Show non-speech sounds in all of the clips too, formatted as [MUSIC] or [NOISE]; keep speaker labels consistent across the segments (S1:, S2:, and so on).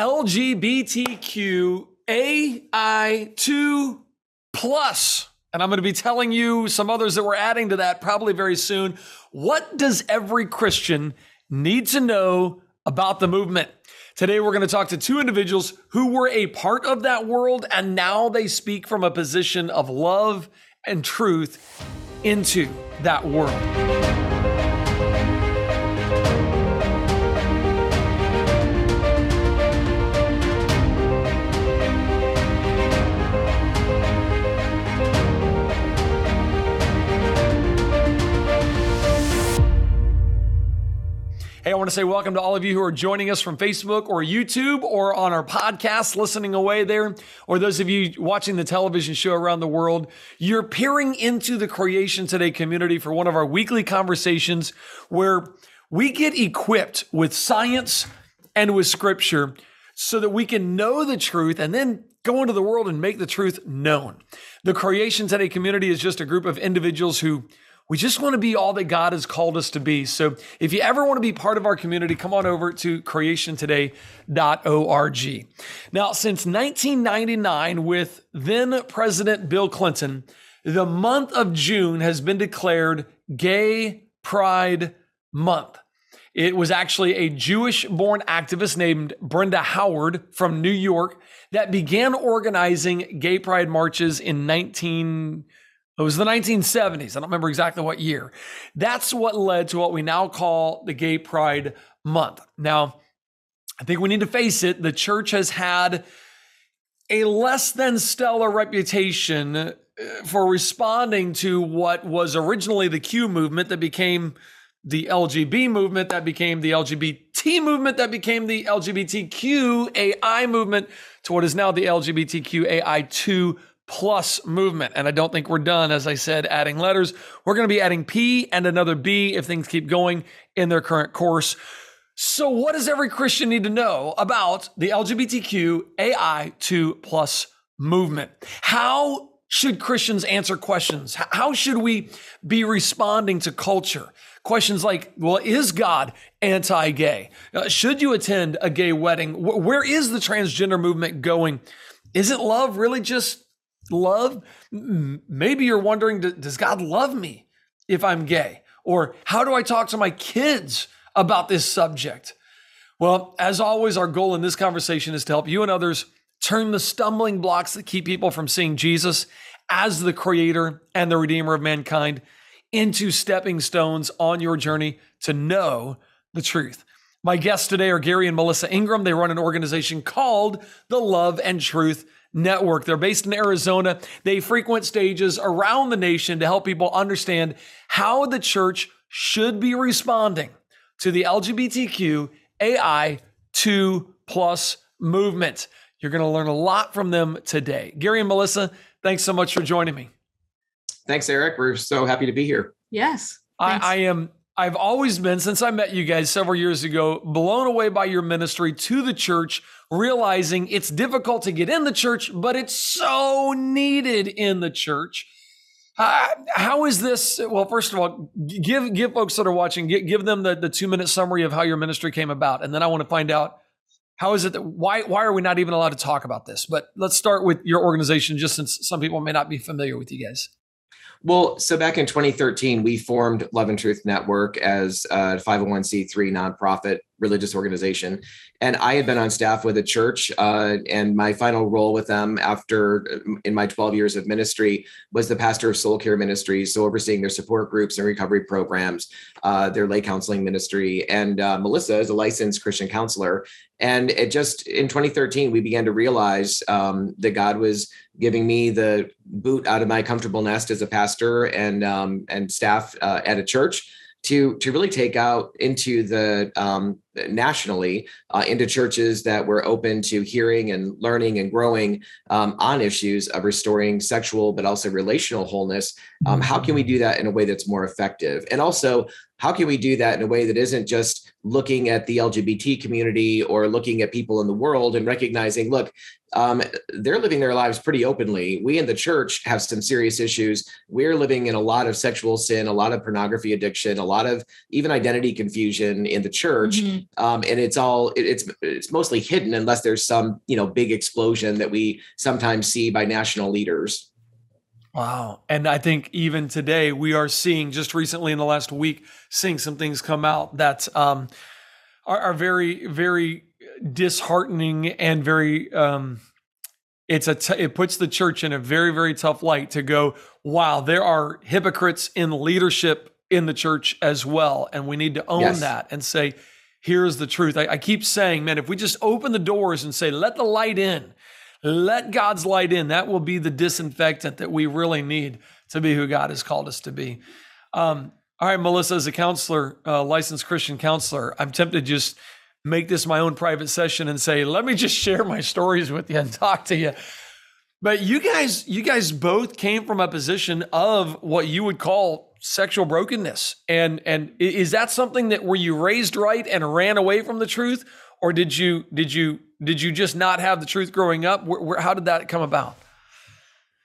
S1: LGBTQ AI2 plus. And I'm going to be telling you some others that we're adding to that probably very soon. What does every Christian need to know about the movement? Today, we're going to talk to two individuals who were a part of that world and now they speak from a position of love and truth into that world. Hey, I want to say welcome to all of you who are joining us from Facebook or YouTube or on our podcast, listening away there, or those of you watching the television show around the world. You're peering into the Creation Today community for one of our weekly conversations where we get equipped with science and with scripture so that we can know the truth and then go into the world and make the truth known. The Creation Today community is just a group of individuals who we just want to be all that God has called us to be. So if you ever want to be part of our community, come on over to creationtoday.org. Now, since 1999, with then President Bill Clinton, the month of June has been declared Gay Pride Month. It was actually a Jewish born activist named Brenda Howard from New York that began organizing gay pride marches in 19- it was the 1970s. I don't remember exactly what year. That's what led to what we now call the Gay Pride Month. Now, I think we need to face it. The church has had a less than stellar reputation uh, for responding to what was originally the Q movement that became the LGB movement, that became the LGBT movement, that became the LGBTQAI movement, to what is now the LGBTQAI2 plus movement. And I don't think we're done, as I said, adding letters. We're going to be adding P and another B if things keep going in their current course. So, what does every Christian need to know about the LGBTQ AI2 plus movement? How should Christians answer questions? How should we be responding to culture? Questions like, well, is God anti gay? Uh, should you attend a gay wedding? Where is the transgender movement going? Isn't love really just love. Maybe you're wondering, does God love me if I'm gay? Or how do I talk to my kids about this subject? Well, as always, our goal in this conversation is to help you and others turn the stumbling blocks that keep people from seeing Jesus as the creator and the redeemer of mankind into stepping stones on your journey to know the truth. My guests today are Garry and Melissa Ingraham. They run an organization called the Love and Truth Network. They're based in Arizona. They frequent stages around the nation to help people understand how the church should be responding to the LGBTQ AI2 plus movement. You're going to learn a lot from them today. Garry and Melissa, thanks so much for joining me.
S2: Thanks, Eric. We're so happy to be here.
S3: Yes.
S1: I, I, am I've always been, since I met you guys several years ago, blown away by your ministry to the church, realizing it's difficult to get in the church, but it's so needed in the church. Uh, how is this? Well, first of all, give give folks that are watching, give, give them the, the two minute summary of how your ministry came about, and then I want to find out how is it that why why are we not even allowed to talk about this? But let's start with your organization, just since some people may not be familiar with you guys.
S2: Well, so back in 2013, we formed Love and Truth Network as a 501c3 nonprofit religious organization. And I had been on staff with a church, uh, and my final role with them after uh, in my 12 years of ministry was the pastor of Soul Care Ministries, so overseeing their support groups and recovery programs, uh, their lay counseling ministry. And uh, Melissa is a licensed Christian counselor. And it just in 2013, we began to realize um, that God was giving me the boot out of my comfortable nest as a pastor and um, and staff uh, at a church to to really take out into the um, nationally uh, into churches that were open to hearing and learning and growing um, on issues of restoring sexual but also relational wholeness. Um, how can we do that in a way that's more effective? And also, how can we do that in a way that isn't just looking at the LGBT community or looking at people in the world and recognizing, look, um, they're living their lives pretty openly. We in the church have some serious issues. We're living in a lot of sexual sin, a lot of pornography addiction, a lot of even identity confusion in the church. Mm-hmm. Um, and it's all it, it's it's mostly hidden unless there's some you know big explosion that we sometimes see by national leaders.
S1: Wow. And I think even today we are seeing just recently in the last week, seeing some things come out that um, are, are, very, very disheartening and very, um, it's a, t- it puts the church in a very, very tough light to go, wow, there are hypocrites in leadership in the church as well. And we need to own yes. that and say, here's the truth. I, I keep saying, man, if we just open the doors and say, let the light in, let God's light in, that will be the disinfectant that we really need to be who God has called us to be. Um, all right, Melissa, as a counselor, uh, licensed Christian counselor, I'm tempted to just make this my own private session and say, let me just share my stories with you and [LAUGHS] talk to you. But you guys, you guys both came from a position of what you would call sexual brokenness. And and is that something that were you raised right and ran away from the truth, or did you did you did you just not have the truth growing up? Where, where, how did that come about?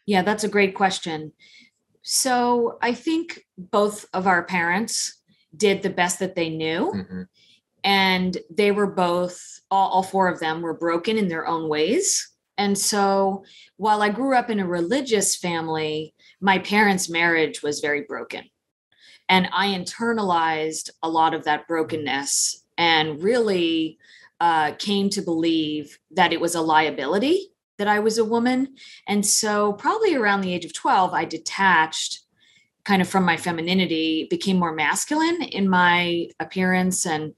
S3: Yeah, that's a great question. So I think both of our parents did the best that they knew. Mm-hmm. And they were both, all, all four of them were broken in their own ways. And so while I grew up in a religious family, my parents' marriage was very broken. And I internalized a lot of that brokenness and really uh, came to believe that it was a liability that I was a woman. And so, probably around the age of 12, I detached kind of from my femininity, became more masculine in my appearance and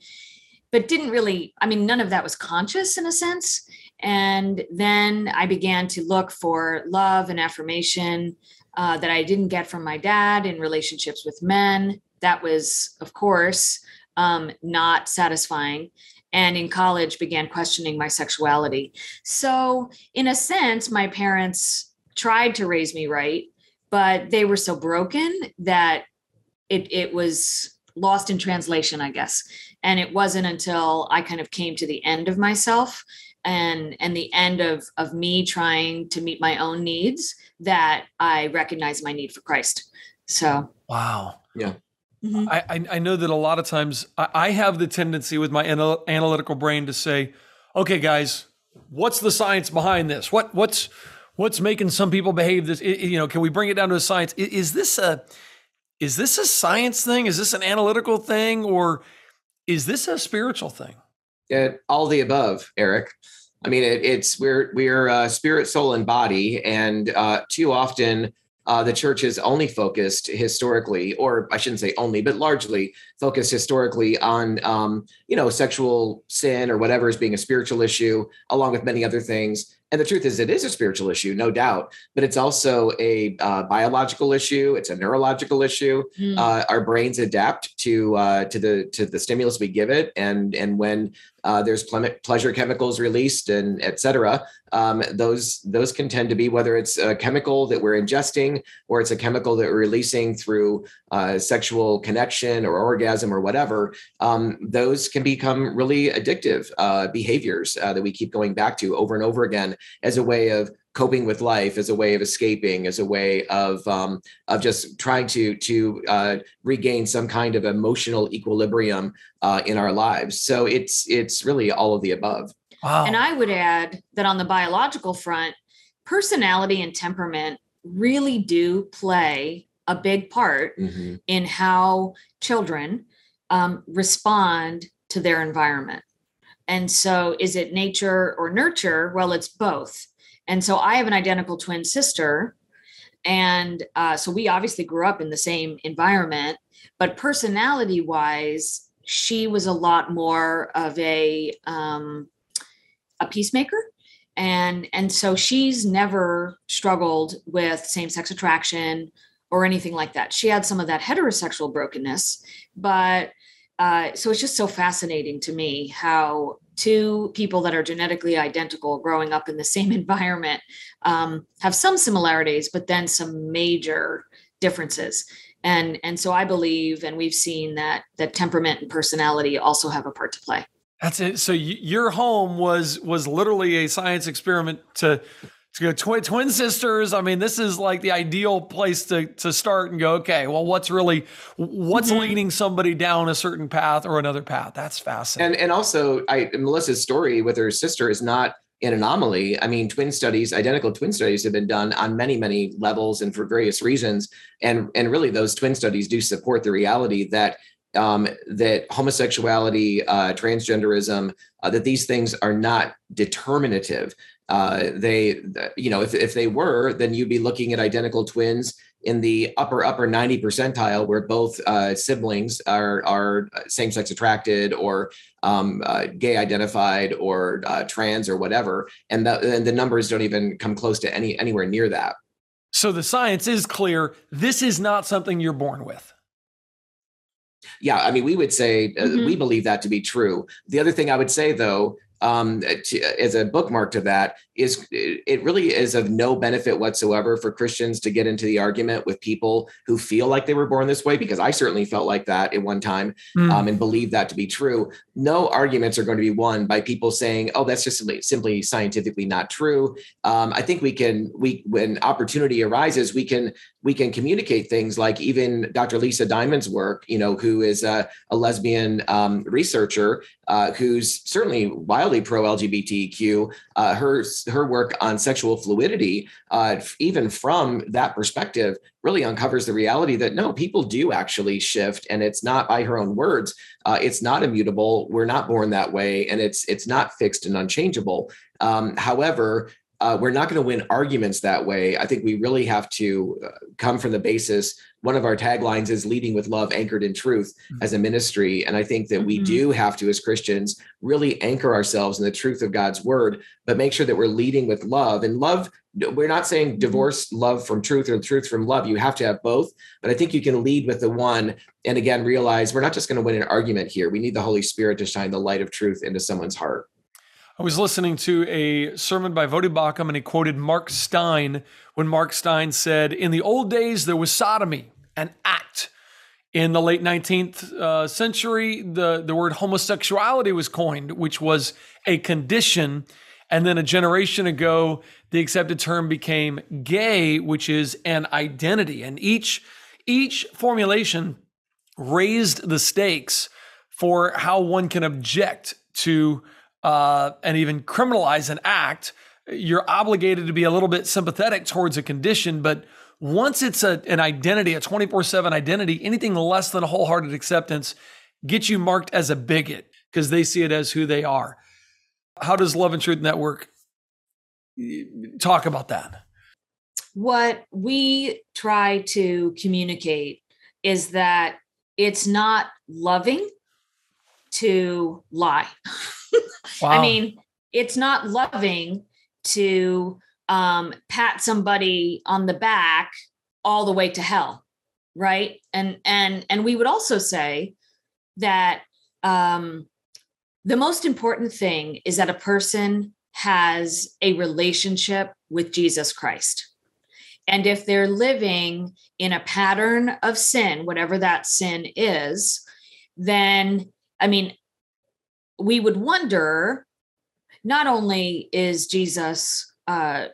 S3: but didn't really i mean none of that was conscious in a sense and then i began to look for love and affirmation uh, that I didn't get from my dad in relationships with men. That was, of course, um, not satisfying. And in college, began questioning my sexuality. So, in a sense, my parents tried to raise me right, but they were so broken that it, it was lost in translation, I guess. And it wasn't until I kind of came to the end of myself and and the end of of me trying to meet my own needs that I recognize my need for Christ. So
S1: wow,
S2: yeah.
S1: Mm-hmm. I, I know that a lot of times I have the tendency with my anal- analytical brain to say, "Okay, guys, what's the science behind this? What what's what's making some people behave this? You know, can we bring it down to a science? Is this a is this a science thing? Is this an analytical thing, or is this a spiritual thing?"
S2: It, all the above, Eric. I mean, it, it's we're we're uh, spirit, soul, and body, and uh, too often uh, the church is only focused historically, or I shouldn't say only, but largely focused historically on um, you know sexual sin or whatever is being a spiritual issue, along with many other things. And the truth is, it is a spiritual issue, no doubt, but it's also a uh, biological issue. It's a neurological issue. Mm. Uh, our brains adapt to uh, to the to the stimulus we give it, and and when uh, there's ple- pleasure chemicals released and et cetera, um, those those can tend to be whether it's a chemical that we're ingesting or it's a chemical that we're releasing through uh, sexual connection or orgasm or whatever. Um, those can become really addictive uh, behaviors that we keep going back to over and over again as a way of coping with life, as a way of escaping, as a way of um, of just trying to to uh, regain some kind of emotional equilibrium uh, in our lives. So it's it's really all of the above.
S3: Wow. And I would add that on the biological front, personality and temperament really do play a big part mm-hmm. in how children um, respond to their environment. And so, is it nature or nurture? Well, it's both. And so, I have an identical twin sister. And uh, so, we obviously grew up in the same environment, but personality wise, she was a lot more of a, um, a peacemaker and and so she's never struggled with same-sex attraction or anything like that she had some of that heterosexual brokenness but uh, so it's just so fascinating to me how two people that are genetically identical growing up in the same [LAUGHS] environment um, have some similarities but then some major differences. And and so i believe and we've seen that that temperament and personality also have a part to play.
S1: That's it. So y- your home was was literally a science experiment to Twin twin sisters. I mean, this is like the ideal place to to start and go. Okay, well, what's really what's mm-hmm. leading somebody down a certain path or another path? That's fascinating.
S2: And and also, I Melissa's story with her sister is not an anomaly. I mean, twin studies, identical twin studies have been done on many, many levels and for various reasons. And, and really, those twin studies do support the reality that um, that homosexuality, uh, transgenderism, uh, that these things are not determinative. Uh, they, you know, if, if they were, then you'd be looking at identical twins in the upper upper 90 percentile where both uh, siblings are are same sex attracted or um, uh, gay identified or uh, trans or whatever. And the, and the numbers don't even come close to any anywhere near that.
S1: So the science is clear. This is not something you're born with.
S2: Yeah i mean we would say uh, mm-hmm. we believe that to be true. The other thing i would say though um, to, as a bookmark to that is it really is of no benefit whatsoever for Christians to get into the argument with people who feel like they were born this way, because I certainly felt like that at one time mm. um, and believe that to be true. No arguments are going to be won by people saying, "Oh, that's just simply, simply scientifically not true." Um, I think we can, we when opportunity arises, we can we can communicate things like even Dr. Lisa Diamond's work, you know, who is a, a lesbian um, researcher uh, who's certainly wildly pro LGBTQ. Uh, her her work on sexual fluidity, uh, even from that perspective, really uncovers the reality that no, people do actually shift, and it's not by her own words. Uh, it's not immutable. We're not born that way, and it's it's not fixed and unchangeable. Um, however, uh, we're not going to win arguments that way. I think we really have to uh, come from the basis. One of our taglines is leading with love, anchored in truth mm-hmm. as a ministry. And I think that mm-hmm. we do have to, as Christians, really anchor ourselves in the truth of God's word, but make sure that we're leading with love. And love, we're not saying mm-hmm. divorce love from truth or truth from love. You have to have both. But I think you can lead with the one. And again, realize we're not just going to win an argument here. We need the Holy Spirit to shine the light of truth into someone's heart.
S1: I was listening to a sermon by Baucham and he quoted Mark Steyn when Mark Steyn said, In the old days, there was sodomy, an act. In the late 19th uh, century, the, the word homosexuality was coined, which was a condition. And then a generation ago, the accepted term became gay, which is an identity. And each, each formulation raised the stakes for how one can object to uh, and even criminalize an act, you're obligated to be a little bit sympathetic towards a condition. But once it's a, an identity, a 24 7 identity, anything less than a wholehearted acceptance gets you marked as a bigot because they see it as who they are. How does Love and Truth Network talk about that?
S3: What we try to communicate is that it's not loving to lie. [LAUGHS] Wow. I mean, it's not loving to um, pat somebody on the back all the way to hell, right? And and and we would also say that um, the most important thing is that a person has a relationship with Jesus Christ. And if they're living in a pattern of sin, whatever that sin is, then I mean, we would wonder not only is Jesus uh,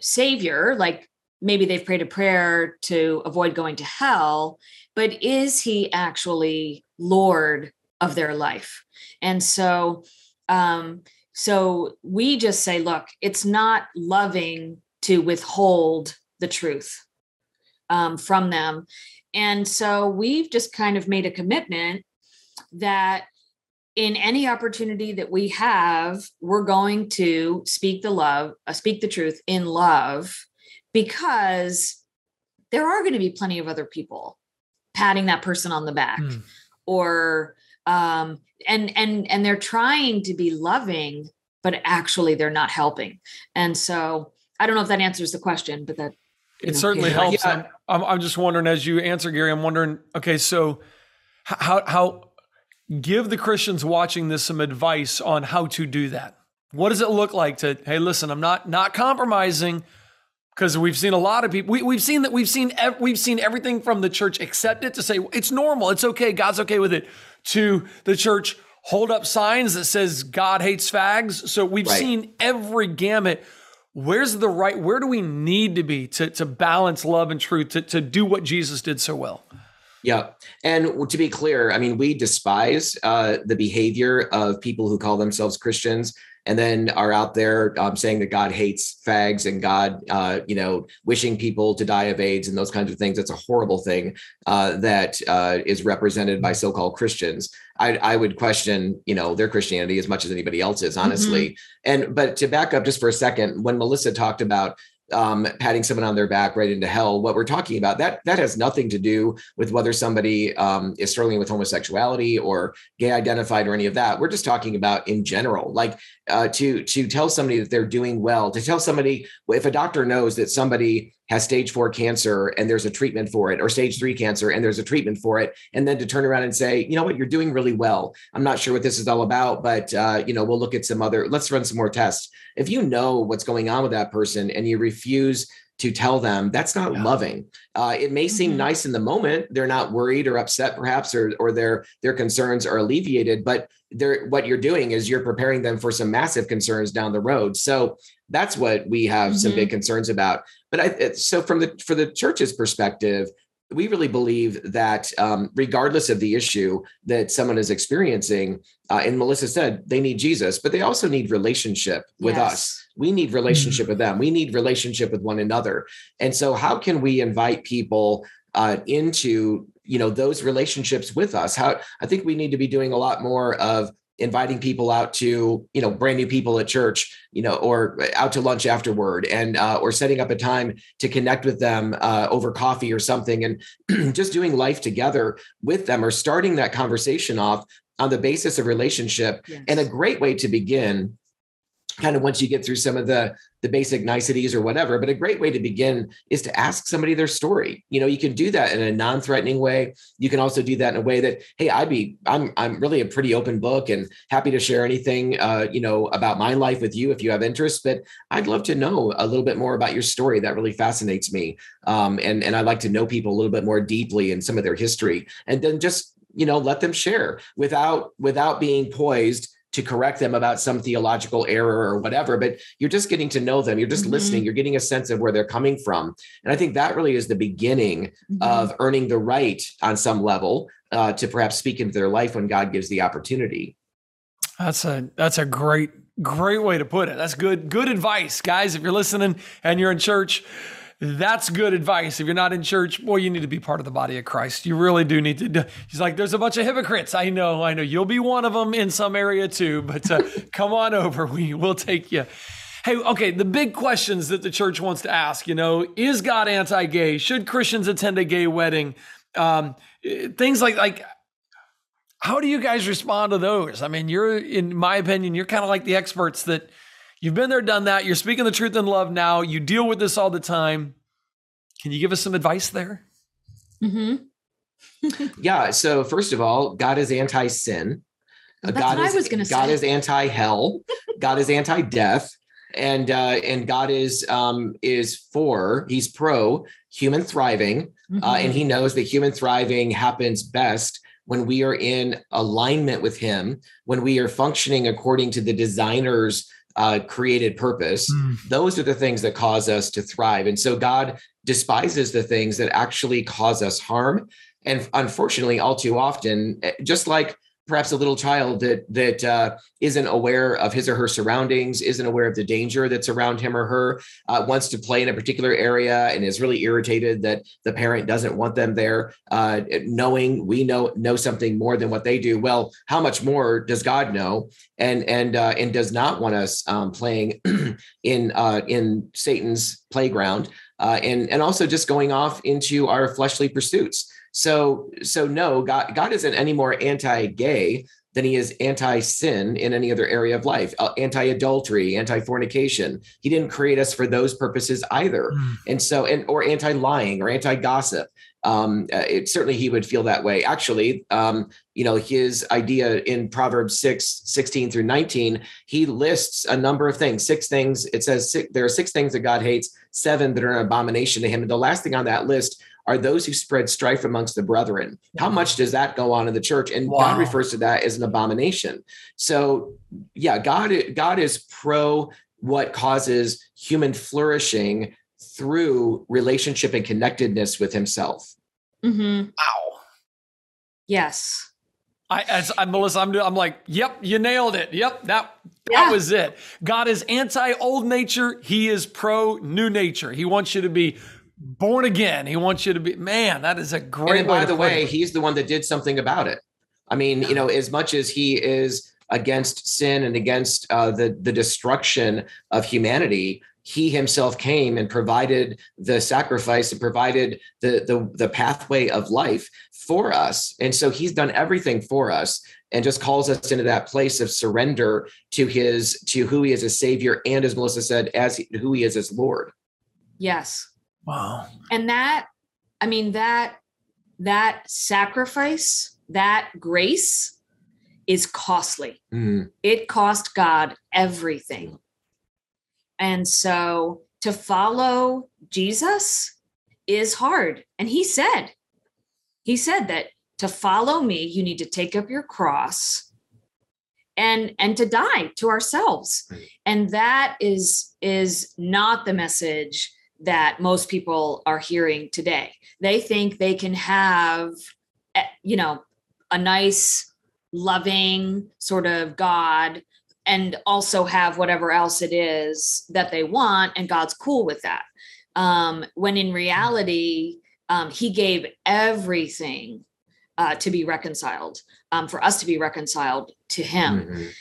S3: Savior, like maybe they've prayed a prayer to avoid going to hell, but is he actually Lord of their life? And so, um, so we just say, look, it's not loving to withhold the truth um, from them. And so we've just kind of made a commitment that in any opportunity that we have, we're going to speak the love, uh, speak the truth in love, because there are going to be plenty of other people patting that person on the back, mm. or um, and and and they're trying to be loving, but actually they're not helping. And so I don't know if that answers the question, but that
S1: it know, certainly helps. Yeah. I'm, I'm just wondering as you answer, Garry. I'm wondering. Okay, so how how give the Christians watching this some advice on how to do that. What does it look like to, hey, listen, I'm not not compromising because we've seen a lot of people. We, have seen that we've seen we've seen everything from the church accept it to say it's normal, it's okay, God's okay with it, to the church hold up signs that says God hates fags. So we've right. seen every gamut. where's the right where do we need to be to, to balance love and truth to, to do what jesus did so well
S2: yeah. And to be clear, I mean, we despise uh, the behavior of people who call themselves Christians and then are out there um, saying that God hates fags and God, uh, you know, wishing people to die of AIDS and those kinds of things. It's a horrible thing uh, that uh, is represented by so-called Christians. I, I, would question, you know, their Christianity as much as anybody else's, honestly. Mm-hmm. And but to back up just for a second, when Melissa talked about um, patting someone on their back right into hell. What we're talking about that that has nothing to do with whether somebody um, is struggling with homosexuality or gay identified or any of that. We're just talking about in general, like uh, to to tell somebody that they're doing well, to tell somebody if a doctor knows that somebody has stage four cancer and there's a treatment for it, or stage three cancer and there's a treatment for it, and then to turn around and say, you know what, you're doing really well. I'm not sure what this is all about, but uh, you know, we'll look at some other. Let's run some more tests. If you know what's going on with that person and you refuse to tell them that's not yeah. loving. Uh, it may seem mm-hmm. nice in the moment; they're not worried or upset, perhaps, or or their their concerns are alleviated. But they're what you're doing is you're preparing them for some massive concerns down the road. So that's what we have mm-hmm. some big concerns about. But I, so from the for the church's perspective, we really believe that um, regardless of the issue that someone is experiencing, uh, and Melissa said they need Jesus, but they also need relationship with yes. us. We need relationship mm-hmm. with them. We need relationship with one another. And so, how can we invite people uh, into you know those relationships with us? How I think we need to be doing a lot more of inviting people out to you know brand new people at church you know or out to lunch afterward and uh, or setting up a time to connect with them uh, over coffee or something and [CLEARS THROAT] just doing life together with them or starting that conversation off on the basis of relationship yes. and a great way to begin kind of once you get through some of the the basic niceties or whatever but a great way to begin is to ask somebody their story. You know you can do that in a non-threatening way. You can also do that in a way that hey i'd be i'm i'm really a pretty open book and happy to share anything uh, you know about my life with you if you have interest but i'd love to know a little bit more about your story. That really fascinates me. Um, and and i like to know people a little bit more deeply in some of their history and then just you know let them share without without being poised to correct them about some theological error or whatever, but you're just getting to know them. You're just mm-hmm. listening. You're getting a sense of where they're coming from. And I think that really is the beginning mm-hmm. of earning the right on some level uh, to perhaps speak into their life when God gives the opportunity.
S1: That's a that's a great great way to put it. That's good good advice, guys. If you're listening and you're in church, that's good advice. If you're not in church, boy, you need to be part of the body of Christ. You really do need to. Do. He's like, there's a bunch of hypocrites. I know, I know. You'll be one of them in some area too, but uh, [LAUGHS] come on over. We will take you. Hey, okay, the big questions that the church wants to ask, you know, is God anti-gay? Should Christians attend a gay wedding? Um, things like like how do you guys respond to those? I mean, you're in my opinion, you're kind of like the experts that You've been there, done that. You're speaking the truth in love now. You deal with this all the time. Can you give us some advice there?
S2: Mm-hmm. [LAUGHS] yeah. So first of all, God is anti-sin.
S3: Uh, That's God what is, I was going to
S2: say. God is anti-hell. God is anti-death, and uh, and God is um, is for. He's pro human thriving, mm-hmm. uh, and He knows that human thriving happens best when we are in alignment with Him, when we are functioning according to the designer's uh, created purpose, mm. those are the things that cause us to thrive. And so God despises the things that actually cause us harm. And unfortunately, all too often, eh, just like perhaps a little child that that uh, not aware of his or her surroundings, isn't aware of the danger that's around him or her, uh, wants to play in a particular area and is really irritated that the parent doesn't want them there, uh, knowing we know know something more than what they do. Well, how much more does God know, and and uh, and does not want us um, playing [CLEARS THROAT] in uh, in Satan's playground, uh, and and also just going off into our fleshly pursuits. So, so no, God, God isn't any more anti-gay than he is anti-sin in any other area of life, uh, anti-adultery, anti-fornication. He didn't create us for those purposes either. Mm. And so, and or anti-lying or anti-gossip. Um, uh, it, certainly he would feel that way. Actually, um, you know, his idea in Proverbs 6, 16 through 19, he lists a number of things, six things. It says six, there are six things that God hates, seven that are an abomination to him. And the last thing on that list are those who spread strife amongst the brethren. How much does that go on in the church? And wow. God refers to that as an abomination. So, yeah, God God is pro what causes human flourishing through relationship and connectedness with himself.
S3: Mm-hmm.
S1: Wow.
S3: Yes.
S1: I, as I'm Melissa, I'm, I'm like, yep, you nailed it. Yep, that that
S3: Yeah.
S1: was it. God is anti old nature. He is pro new nature. He wants you to be born again. He wants you to be man. That is a great.
S2: and
S1: way
S2: by
S1: to
S2: the way,
S1: it.
S2: he's the one that did something about it. I mean, you know, as much as he is against sin and against uh, the the destruction of humanity, he himself came and provided the sacrifice and provided the the the pathway of life for us. And so he's done everything for us and just calls us into that place of surrender to his to who he is as savior and as Melissa said as he, who he is as Lord.
S3: Yes.
S1: Wow.
S3: And that, I mean, that that sacrifice, that grace is costly.
S2: Mm,
S3: It cost God everything. And so to follow Jesus is hard. And he said, he said that to follow me, you need to take up your cross and and to die to ourselves. And that is is not the message that most people are hearing today. They think they can have eh, you know a nice loving sort of God and also have whatever else it is that they want, and God's cool with that. Um, when in reality, um, He gave everything uh, to be reconciled, um, for us to be reconciled to Him.
S2: mhm.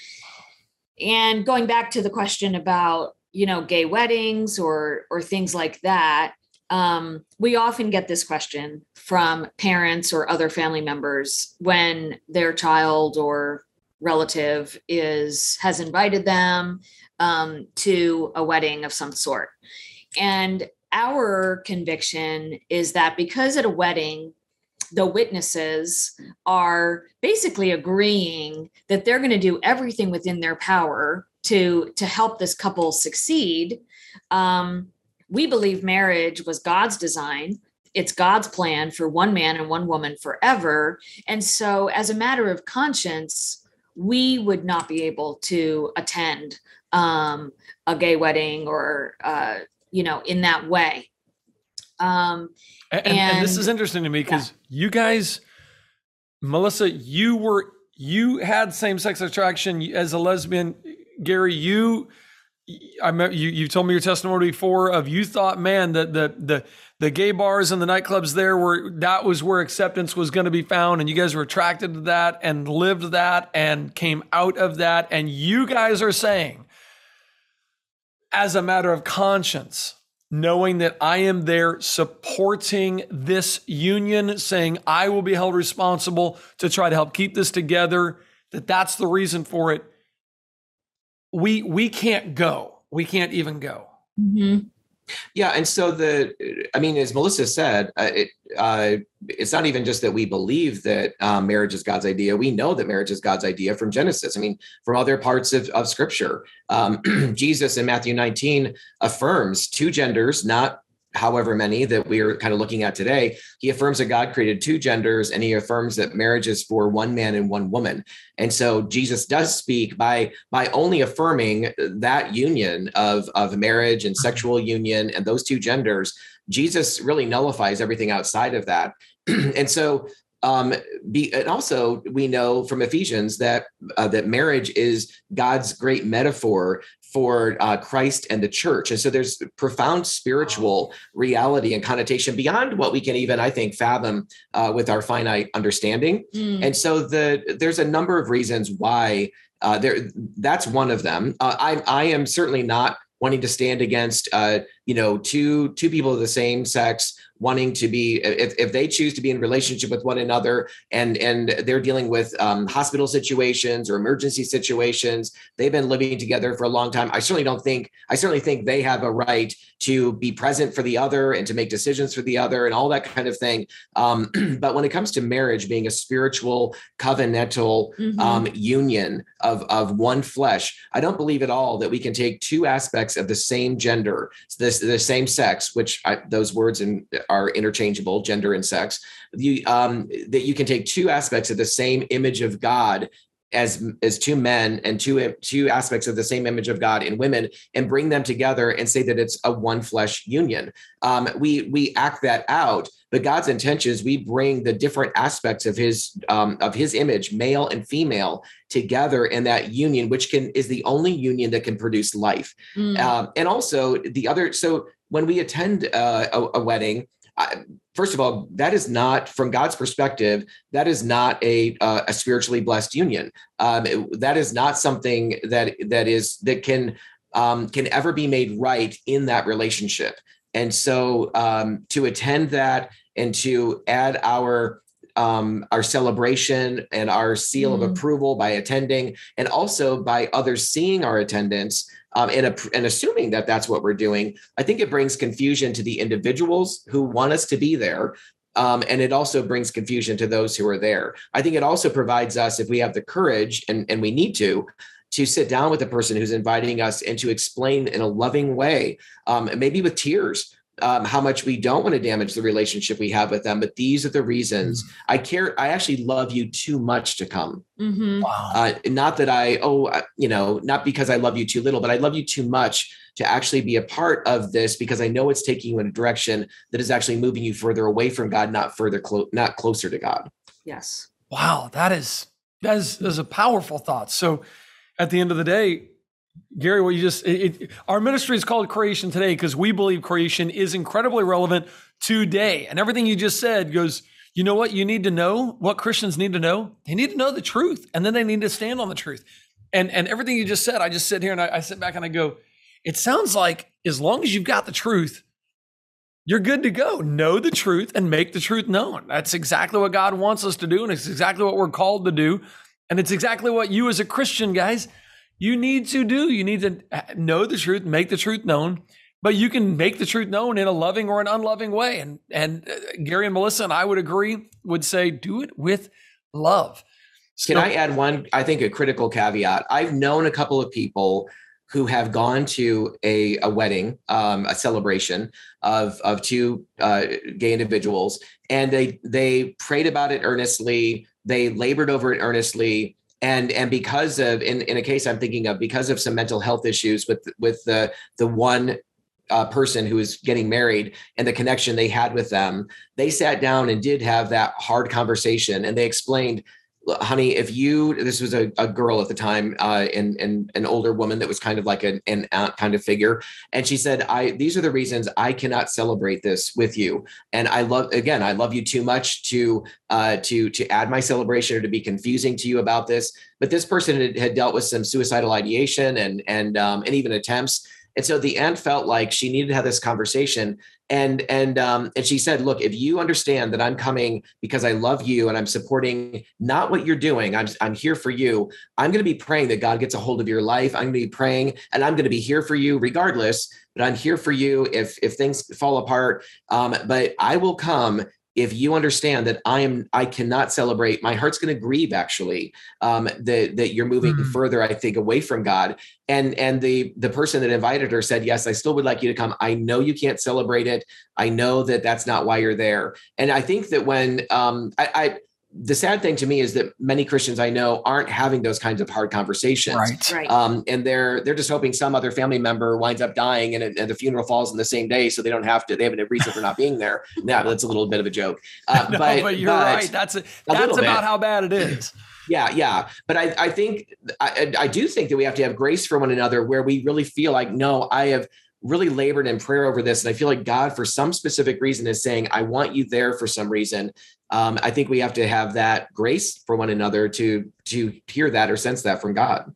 S3: And going back to the question about you know gay weddings or or things like that, um, we often get this question from parents or other family members when their child or relative is has invited them um, to a wedding of some sort. And our conviction is that because at a wedding the witnesses are basically agreeing that they're going to do everything within their power to to help this couple succeed um, we believe marriage was god's design. It's god's plan for one man and one woman forever. And so as a matter of conscience we would not be able to attend um, a gay wedding or uh, you know in that way. Um,
S1: And, and- and this is interesting to me because you guys, Melissa, you were you had same sex attraction as a lesbian. Garry, you, I met you. You told me your testimony before of you thought, man, that the the the gay bars and the nightclubs there were that was where acceptance was going to be found, and you guys were attracted to that and lived that and came out of that, and you guys are saying, as a matter of conscience knowing that I am there supporting this union, saying I will be held responsible to try to help keep this together, that that's the reason for it. We we can't go. We can't even go.
S2: Yeah, and so the, I mean, as Melissa said, uh, it, uh, it's not even just that we believe that um, marriage is God's idea. We know that marriage is God's idea from Genesis. I mean, from other parts of, of Scripture, um, [CLEARS THROAT] Jesus in Matthew 19 affirms two genders, not however many that we are kind of looking at today. He affirms that God created two genders, and he affirms that marriage is for one man and one woman. And so Jesus does speak by by only affirming that union of of marriage and sexual union and those two genders. Jesus really nullifies everything outside of that. [CLEARS THROAT] and so um be and also we know from ephesians that uh, that marriage is god's great metaphor for uh, christ and the church and so there's profound spiritual reality and connotation beyond what we can even i think fathom uh, with our finite understanding
S3: Mm.
S2: and so the there's a number of reasons why uh, there that's one of them. Uh, I I am certainly not wanting to stand against uh, you know two two people of the same sex wanting to be if, if they choose to be in relationship with one another and and they're dealing with um, hospital situations or emergency situations they've been living together for a long time i certainly don't think i certainly think they have a right to be present for the other and to make decisions for the other and all that kind of thing um, [CLEARS THROAT] but when it comes to marriage being a spiritual covenantal
S3: Mhm.
S2: um, union of of one flesh. I don't believe at all that we can take two aspects of the same gender, this the same sex, which I, those words in, are interchangeable, gender and sex. You um, that you can take two aspects of the same image of God as as two men and two two aspects of the same image of God in women and bring them together and say that it's a one flesh union. Um, we we act that out, but God's intention is we bring the different aspects of His um, of His image, male and female, together in that union, which can is the only union that can produce life. Mm. Um, and also the other. So when we attend uh, a, a wedding. I, first of all, that is not, from God's perspective, that is not a uh, a spiritually blessed union. Um, it, that is not something that that is that can um, can ever be made right in that relationship. And so, um, to attend that and to add our um, our celebration and our seal mm. of approval by attending, and also by others seeing our attendance um, and, and assuming that that's what we're doing, I think it brings confusion to the individuals who want us to be there. Um, and it also brings confusion to those who are there. I think it also provides us, if we have the courage and, and we need to, to sit down with the person who's inviting us and to explain in a loving way, um, maybe with tears, um, how much we don't want to damage the relationship we have with them. But these are the reasons mm-hmm. I care. I actually love you too much to come. Mm-hmm. Wow. Uh, not that I, oh, you know, not because I love you too little, but I love you too much to actually be a part of this because I know it's taking you in a direction that is actually moving you further away from God, not further, clo- not closer to God.
S3: Yes.
S1: Wow. That is, that is, that is a powerful thought. So at the end of the day, Garry, what you just it, it, our ministry is called Creation Today because we believe creation is incredibly relevant today. And everything you just said goes, you know what you need to know? What Christians need to know? They need to know the truth, and then they need to stand on the truth. And and everything you just said, I just sit here and I, I sit back and I go, it sounds like as long as you've got the truth, you're good to go. Know the truth and make the truth known. That's exactly what God wants us to do, and it's exactly what we're called to do. And it's exactly what you as a Christian, guys, you need to do. You need to uh, know the truth, make the truth known, but you can make the truth known in a loving or an unloving way. And and uh, Garry and Melissa and I would agree would say do it with love.
S2: So, can I add one? I think a critical caveat. I've known a couple of people who have gone to a, a wedding, um, a celebration of of two uh, gay individuals, and they they prayed about it earnestly. They labored over it earnestly and and because of in, in a case i'm thinking of because of some mental health issues with with the the one uh, person who was getting married and the connection they had with them they sat down and did have that hard conversation and they explained honey, if you this was a, a girl at the time, uh, and and an older woman that was kind of like an, an aunt kind of figure, and she said, I these are the reasons I cannot celebrate this with you, and I love again, I love you too much to uh, to to add my celebration or to be confusing to you about this. But this person had, had dealt with some suicidal ideation and and um, and even attempts. And so the aunt felt like she needed to have this conversation. And and um, and she said look if you understand that i'm coming because i love you and i'm supporting not what you're doing i'm i'm here for you i'm going to be praying that god gets a hold of your life. I'm going to be praying and i'm going to be here for you regardless but i'm here for you if if things fall apart. Um, but i will come if you understand that I am, I cannot celebrate. My heart's going to grieve actually um, that that you're moving mm-hmm. further. I think away from God. And and the the person that invited her said, yes, I still would like you to come. I know you can't celebrate it. I know that that's not why you're there. And I think that when um, I, I the sad thing to me is that many Christians I know aren't having those kinds of hard conversations.
S1: Right.
S3: right.
S2: Um, and they're they're just hoping some other family member winds up dying and, and, the funeral falls in the same day, so they don't have to. They have a reason for not being there. [LAUGHS] Yeah, that's a little bit of a joke.
S1: Uh, [LAUGHS] no, but, but, you're but right. That's a, that's a about bit. how bad it is. [CLEARS THROAT]
S2: Yeah, yeah. But I, I think I, I do think that we have to have grace for one another where we really feel like, no, I have really labored in prayer over this. And I feel like God, for some specific reason, is saying, I want you there for some reason um, I think we have to have that grace for one another to to hear that or sense that from God.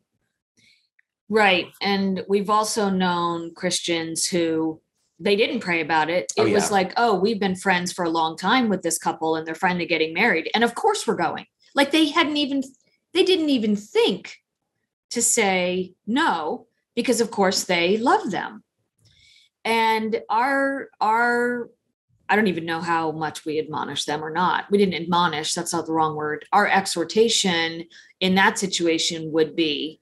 S3: Right, and we've also known Christians who they didn't pray about it. It oh, yeah. was like, oh, we've been friends for a long time with this couple, and they're finally getting married, and of course we're going. Like they hadn't even they didn't even think to say no because of course they love them and our our I don't even know how much we admonish them or not. We didn't admonish, that's not the wrong word. Our exhortation in that situation would be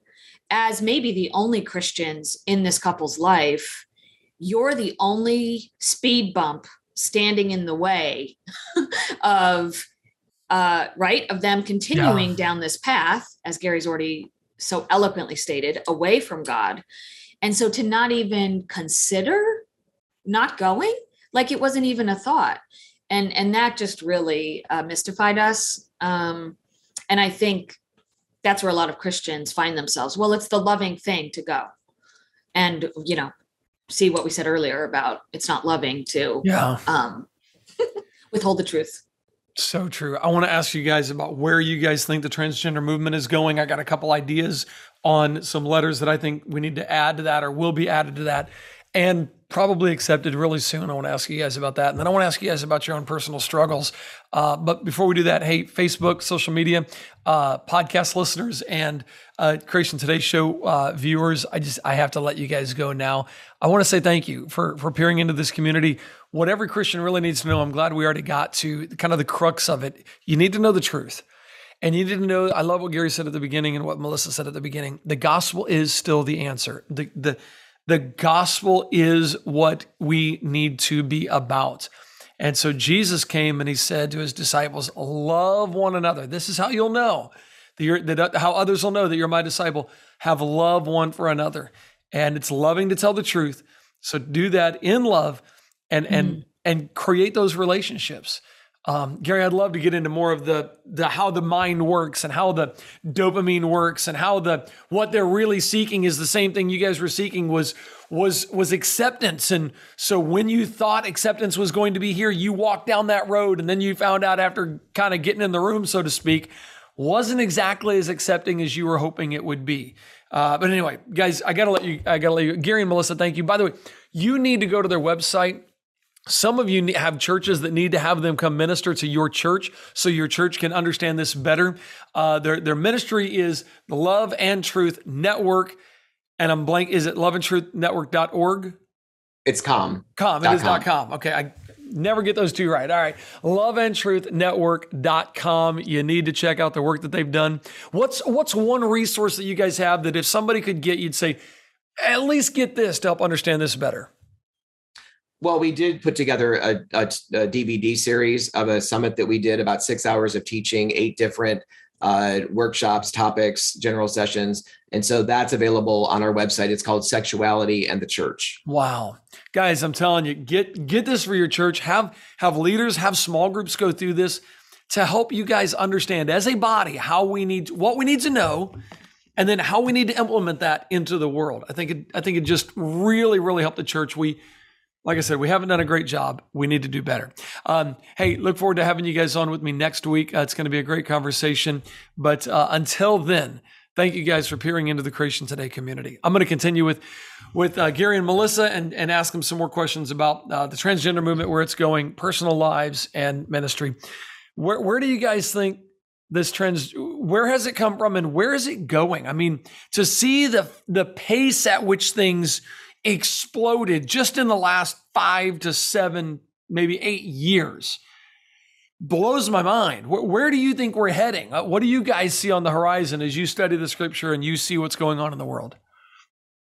S3: as maybe the only Christians in this couple's life, you're the only speed bump standing in the way [LAUGHS] of uh, right, of them continuing yeah. down this path, as Garry's already so eloquently stated, away from God. And so to not even consider not going, like it wasn't even a thought. And and that just really uh, mystified us. Um, and I think that's where a lot of Christians find themselves. Well, it's the loving thing to go. And you know, see what we said earlier about it's not loving to
S1: yeah.
S3: um, [LAUGHS] withhold the truth.
S1: So true. I want to ask you guys about where you guys think the transgender movement is going. I got a couple ideas on some letters that I think we need to add to that or will be added to that and probably accepted really soon. I want to ask you guys about that. And then I want to ask you guys about your own personal struggles. Uh, but before we do that, hey, Facebook, social media, uh, podcast listeners, and uh, Creation Today show uh, viewers, I just I have to let you guys go now. I want to say thank you for for peering into this community. What every Christian really needs to know, I'm glad we already got to kind of the crux of it. You need to know the truth. And you need to know, I love what Garry said at the beginning and what Melissa said at the beginning. The gospel is still the answer. The the the gospel is what we need to be about. And so Jesus came and he said to his disciples, Love one another. This is how you'll know that, you're, that how others will know that you're my disciple. Have love one for another. And it's loving to tell the truth. So do that in love and, mm-hmm. and, and create those relationships. Um, Garry, I'd love to get into more of the the how the mind works and how the dopamine works and how the what they're really seeking is the same thing you guys were seeking was was was acceptance. And so when you thought acceptance was going to be here, you walked down that road, and then you found out after kind of getting in the room, so to speak, wasn't exactly as accepting as you were hoping it would be. Uh, but anyway, guys, I gotta let you. I gotta let you. Garry and Melissa, thank you. By the way, you need to go to their website some of you have churches that need to have them come minister to your church so your church can understand this better. Uh, their, their ministry is the Love and Truth Network. And I'm blank. Is it loveandtruthnetwork.org?
S2: It's com.
S1: Com. It is com. com. Okay. I never get those two right. All right. Loveandtruthnetwork.com. You need to check out the work that they've done. What's what's one resource that you guys have that if somebody could get, you'd say, at least get this to help understand this better?
S2: Well, we did put together a, a, a, DVD series of a summit that we did about six hours of teaching, eight different uh, workshops, topics, general sessions. And so that's available on our website. It's called Sexuality and the Church.
S1: Wow. Guys, I'm telling you, get get this for your church. Have have leaders, have small groups go through this to help you guys understand as a body how we need what we need to know and then how we need to implement that into the world. I think it I think it just really really helped the church. We like I said, we haven't done a great job. We need to do better. Um, hey, look forward to having you guys on with me next week. Uh, it's going to be a great conversation. But uh, until then, thank you guys for peering into the Creation Today community. I'm going to continue with with uh, Garry and Melissa and, and ask them some more questions about uh, the transgender movement, where it's going, personal lives, and ministry. Where, where do you guys think this trends where has it come from and where is it going i mean to see the the pace at which things exploded just in the last five to seven, maybe eight years. Blows my mind. Where, where do you think we're heading? Uh, what do you guys see on the horizon as you study the scripture and you see what's going on in the world?